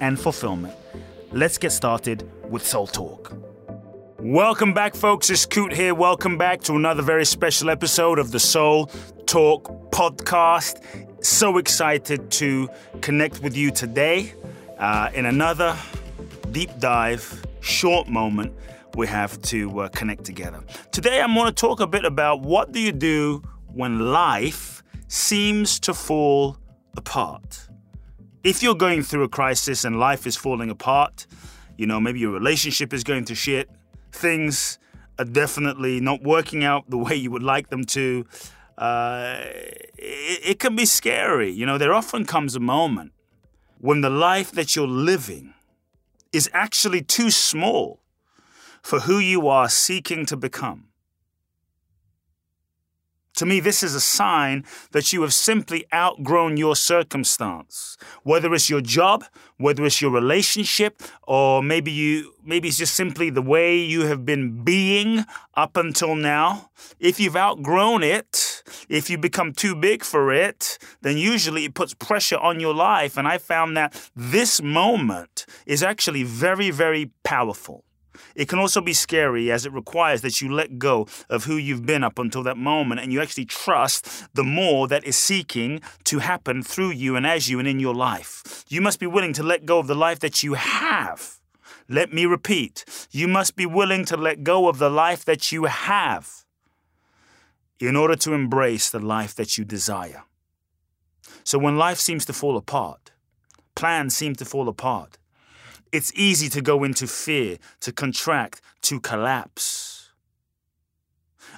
and fulfillment. Let's get started with Soul Talk. Welcome back, folks. It's Kute here. Welcome back to another very special episode of the Soul Talk podcast. So excited to connect with you today uh, in another deep dive, short moment we have to uh, connect together. Today, I'm going to talk a bit about what do you do when life seems to fall apart. If you're going through a crisis and life is falling apart, you know, maybe your relationship is going to shit, things are definitely not working out the way you would like them to, uh, it, it can be scary. You know, there often comes a moment when the life that you're living is actually too small for who you are seeking to become. To me, this is a sign that you have simply outgrown your circumstance. Whether it's your job, whether it's your relationship, or maybe you maybe it's just simply the way you have been being up until now. If you've outgrown it, if you become too big for it, then usually it puts pressure on your life. And I found that this moment is actually very, very powerful. It can also be scary as it requires that you let go of who you've been up until that moment and you actually trust the more that is seeking to happen through you and as you and in your life. You must be willing to let go of the life that you have. Let me repeat. You must be willing to let go of the life that you have in order to embrace the life that you desire. So when life seems to fall apart, plans seem to fall apart, it's easy to go into fear, to contract, to collapse.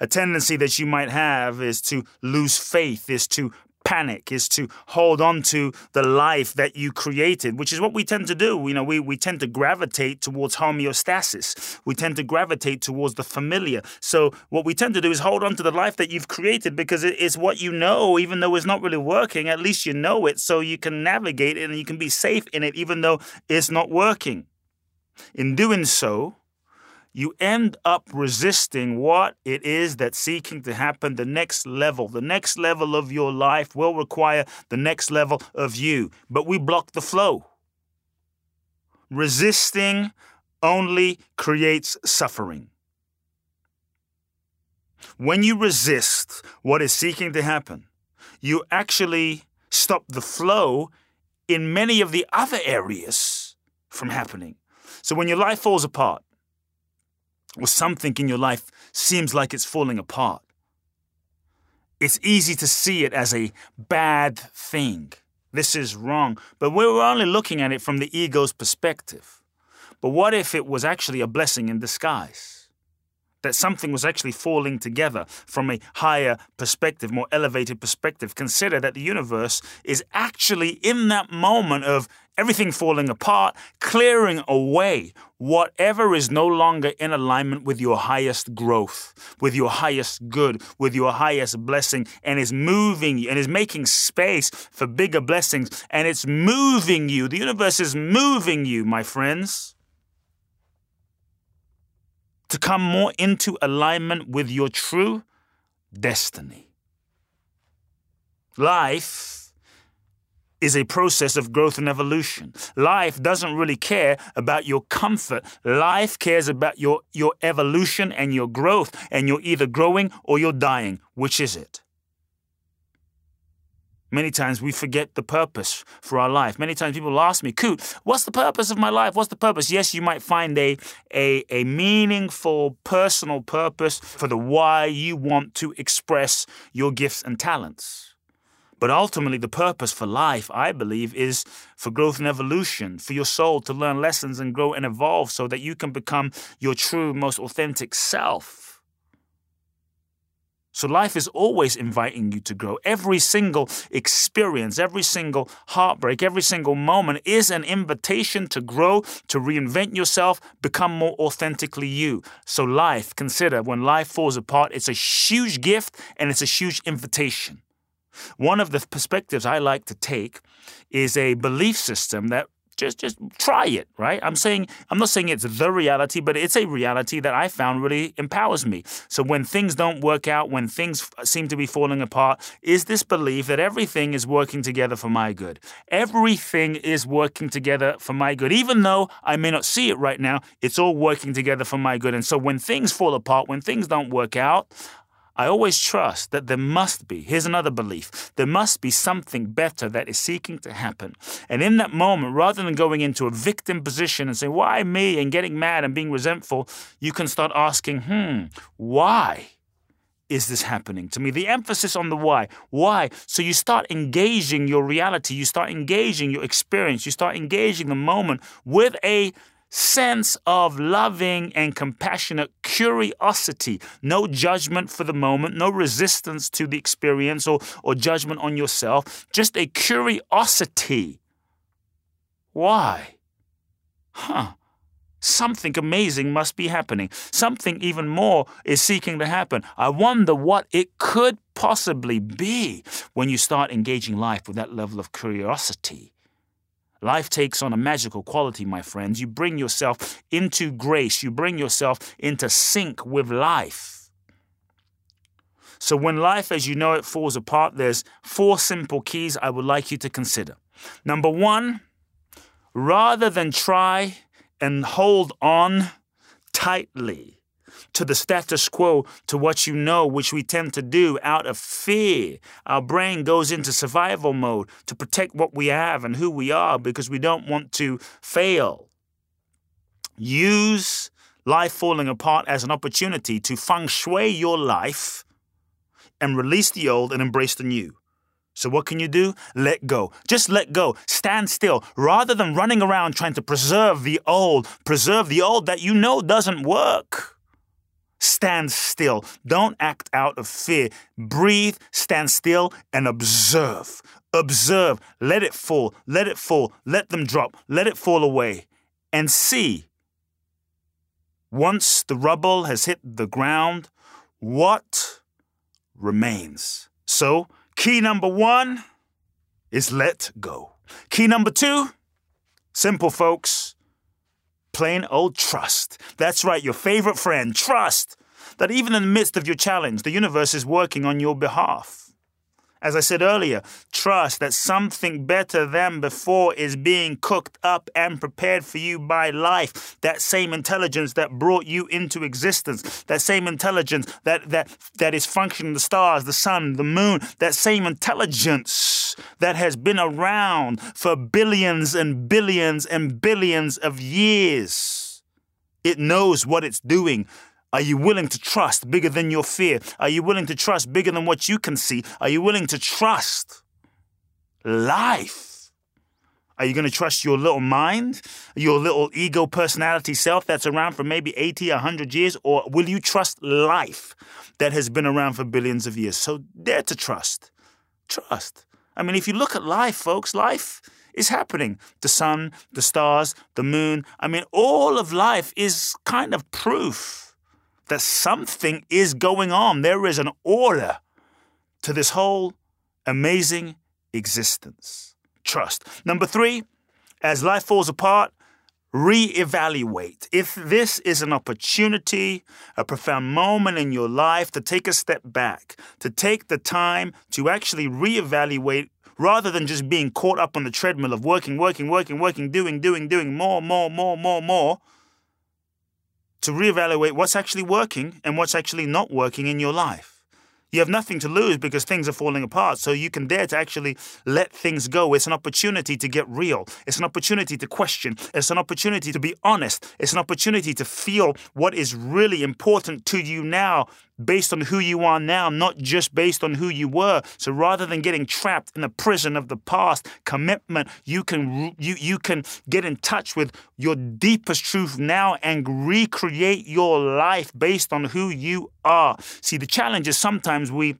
A tendency that you might have is to lose faith, is to panic is to hold on to the life that you created, which is what we tend to do. You know, we, we tend to gravitate towards homeostasis. We tend to gravitate towards the familiar. So what we tend to do is hold on to the life that you've created because it is what you know, even though it's not really working. At least you know it, so you can navigate it and you can be safe in it, even though it's not working. In doing so, you end up resisting what it is that's seeking to happen. The next level, the next level of your life will require the next level of you. But we block the flow. Resisting only creates suffering. When you resist what is seeking to happen, you actually stop the flow in many of the other areas from happening. So when your life falls apart, or something in your life seems like it's falling apart, it's easy to see it as a bad thing. This is wrong. But we're only looking at it from the ego's perspective. But what if it was actually a blessing in disguise? That something was actually falling together from a higher perspective, more elevated perspective. Consider that the universe is actually in that moment of everything falling apart, clearing away whatever is no longer in alignment with your highest growth, with your highest good, with your highest blessing, and is moving you and is making space for bigger blessings, and it's moving you. The universe is moving you, my friends. To come more into alignment with your true destiny. Life is a process of growth and evolution. Life doesn't really care about your comfort. Life cares about your, your evolution and your growth, and you're either growing or you're dying. Which is it? Many times we forget the purpose for our life. Many times people ask me, Kute, what's the purpose of my life? What's the purpose? Yes, you might find a, a, a meaningful personal purpose for the why you want to express your gifts and talents. But ultimately, the purpose for life, I believe, is for growth and evolution, for your soul to learn lessons and grow and evolve so that you can become your true, most authentic self. So life is always inviting you to grow. Every single experience, every single heartbreak, every single moment is an invitation to grow, to reinvent yourself, become more authentically you. So life, consider when life falls apart, it's a huge gift and it's a huge invitation. One of the perspectives I like to take is a belief system that just just try it, right? I'm saying I'm not saying it's the reality, but it's a reality that I found really empowers me. So when things don't work out, when things seem to be falling apart, is this belief that everything is working together for my good. Everything is working together for my good. Even though I may not see it right now, it's all working together for my good. And so when things fall apart, when things don't work out, I always trust that there must be, here's another belief, there must be something better that is seeking to happen. And in that moment, rather than going into a victim position and saying, why me, and getting mad and being resentful, you can start asking, hmm, why? is this happening to me? The emphasis on the why. Why? So you start engaging your reality, you start engaging your experience, you start engaging the moment with a sense of loving and compassionate curiosity. No judgment for the moment, no resistance to the experience or, or judgment on yourself, just a curiosity. Why? Huh. Something amazing must be happening. Something even more is seeking to happen. I wonder what it could possibly be when you start engaging life with that level of curiosity. Life takes on a magical quality, my friends. You bring yourself into grace, you bring yourself into sync with life. So, when life as you know it falls apart, there's four simple keys I would like you to consider. Number one, rather than try and hold on tightly to the status quo, to what you know, which we tend to do out of fear. Our brain goes into survival mode to protect what we have and who we are because we don't want to fail. Use life falling apart as an opportunity to feng shui your life and release the old and embrace the new. So, what can you do? Let go. Just let go. Stand still. Rather than running around trying to preserve the old, preserve the old that you know doesn't work. Stand still. Don't act out of fear. Breathe, stand still, and observe. Observe. Let it fall. Let it fall. Let them drop. Let it fall away. And see. Once the rubble has hit the ground, what remains? So, key number one is let go. Key number two, simple folks, plain old trust. That's right, your favorite friend, trust that even in the midst of your challenge, the universe is working on your behalf. As I said earlier, trust that something better than before is being cooked up and prepared for you by life. That same intelligence that brought you into existence, that same intelligence that, that, that is functioning the stars, the sun, the moon, that same intelligence that has been around for billions and billions and billions of years. It knows what it's doing are you willing to trust bigger than your fear? Are you willing to trust bigger than what you can see? Are you willing to trust life? Are you going to trust your little mind, your little ego personality self that's around for maybe 80, 100 years? Or will you trust life that has been around for billions of years? So dare to trust. Trust. I mean, if you look at life, folks, life is happening. The sun, the stars, the moon. I mean, all of life is kind of proof that something is going on. There is an order to this whole amazing existence. Trust. Number three, as life falls apart, reevaluate. If this is an opportunity, a profound moment in your life to take a step back, to take the time to actually reevaluate rather than just being caught up on the treadmill of working, working, working, working, doing, doing, doing more, more, more, more, more to reevaluate what's actually working and what's actually not working in your life. You have nothing to lose because things are falling apart. So you can dare to actually let things go. It's an opportunity to get real. It's an opportunity to question. It's an opportunity to be honest. It's an opportunity to feel what is really important to you now based on who you are now, not just based on who you were. So rather than getting trapped in the prison of the past, commitment, you can you you can get in touch with your deepest truth now and recreate your life based on who you are. See, the challenge is sometimes we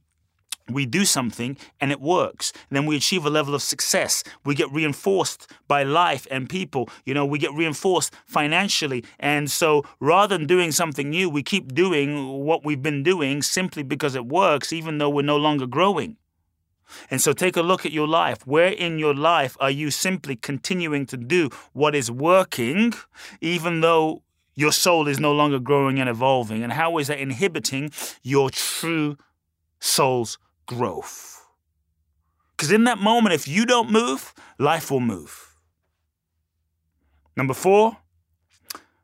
we do something and it works. And then we achieve a level of success. We get reinforced by life and people. You know, we get reinforced financially. And so rather than doing something new, we keep doing what we've been doing simply because it works, even though we're no longer growing. And so take a look at your life. Where in your life are you simply continuing to do what is working, even though your soul is no longer growing and evolving? And how is that inhibiting your true soul's growth. Because in that moment, if you don't move, life will move. Number four,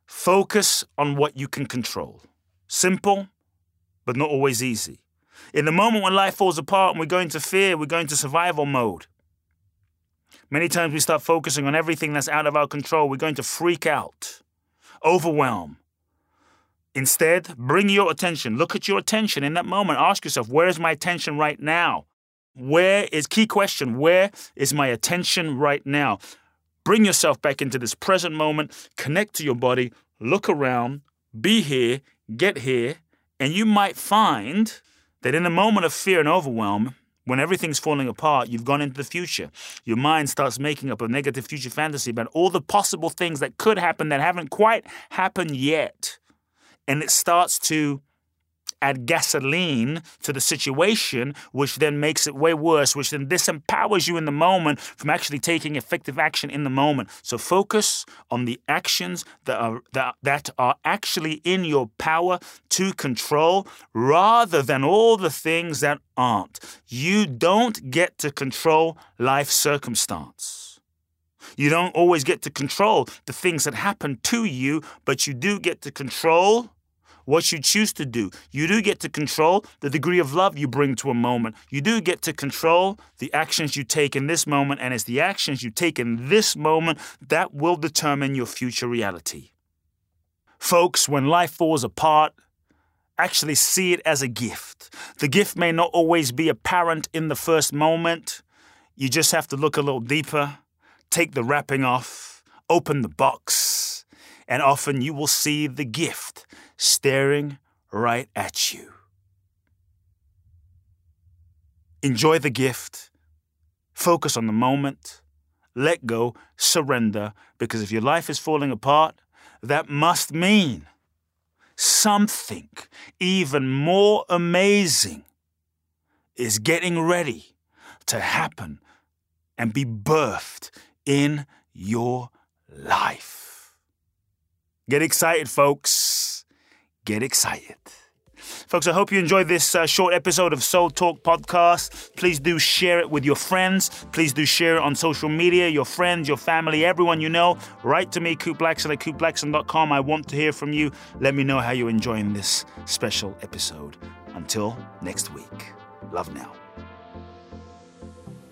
focus on what you can control. Simple, but not always easy. In the moment when life falls apart and we go into fear, we're go into survival mode. Many times we start focusing on everything that's out of our control. We're going to freak out, overwhelm, Instead, bring your attention. Look at your attention in that moment. Ask yourself, where is my attention right now? Where is key question, where is my attention right now? Bring yourself back into this present moment, connect to your body, look around, be here, get here, and you might find that in a moment of fear and overwhelm, when everything's falling apart, you've gone into the future. Your mind starts making up a negative future fantasy about all the possible things that could happen that haven't quite happened yet and it starts to add gasoline to the situation, which then makes it way worse, which then disempowers you in the moment from actually taking effective action in the moment. So focus on the actions that are that, that are actually in your power to control rather than all the things that aren't. You don't get to control life circumstance. You don't always get to control the things that happen to you, but you do get to control what you choose to do. You do get to control the degree of love you bring to a moment. You do get to control the actions you take in this moment, and it's the actions you take in this moment that will determine your future reality. Folks, when life falls apart, actually see it as a gift. The gift may not always be apparent in the first moment. You just have to look a little deeper, take the wrapping off, open the box, and often you will see the gift staring right at you. Enjoy the gift, focus on the moment, let go, surrender, because if your life is falling apart, that must mean something even more amazing is getting ready to happen and be birthed in your life. Get excited, folks get excited. Folks, I hope you enjoyed this uh, short episode of Soul Talk podcast. Please do share it with your friends. Please do share it on social media, your friends, your family, everyone you know. Write to me, Kute Blackson at kuteblackson.com. I want to hear from you. Let me know how you're enjoying this special episode. Until next week, love now.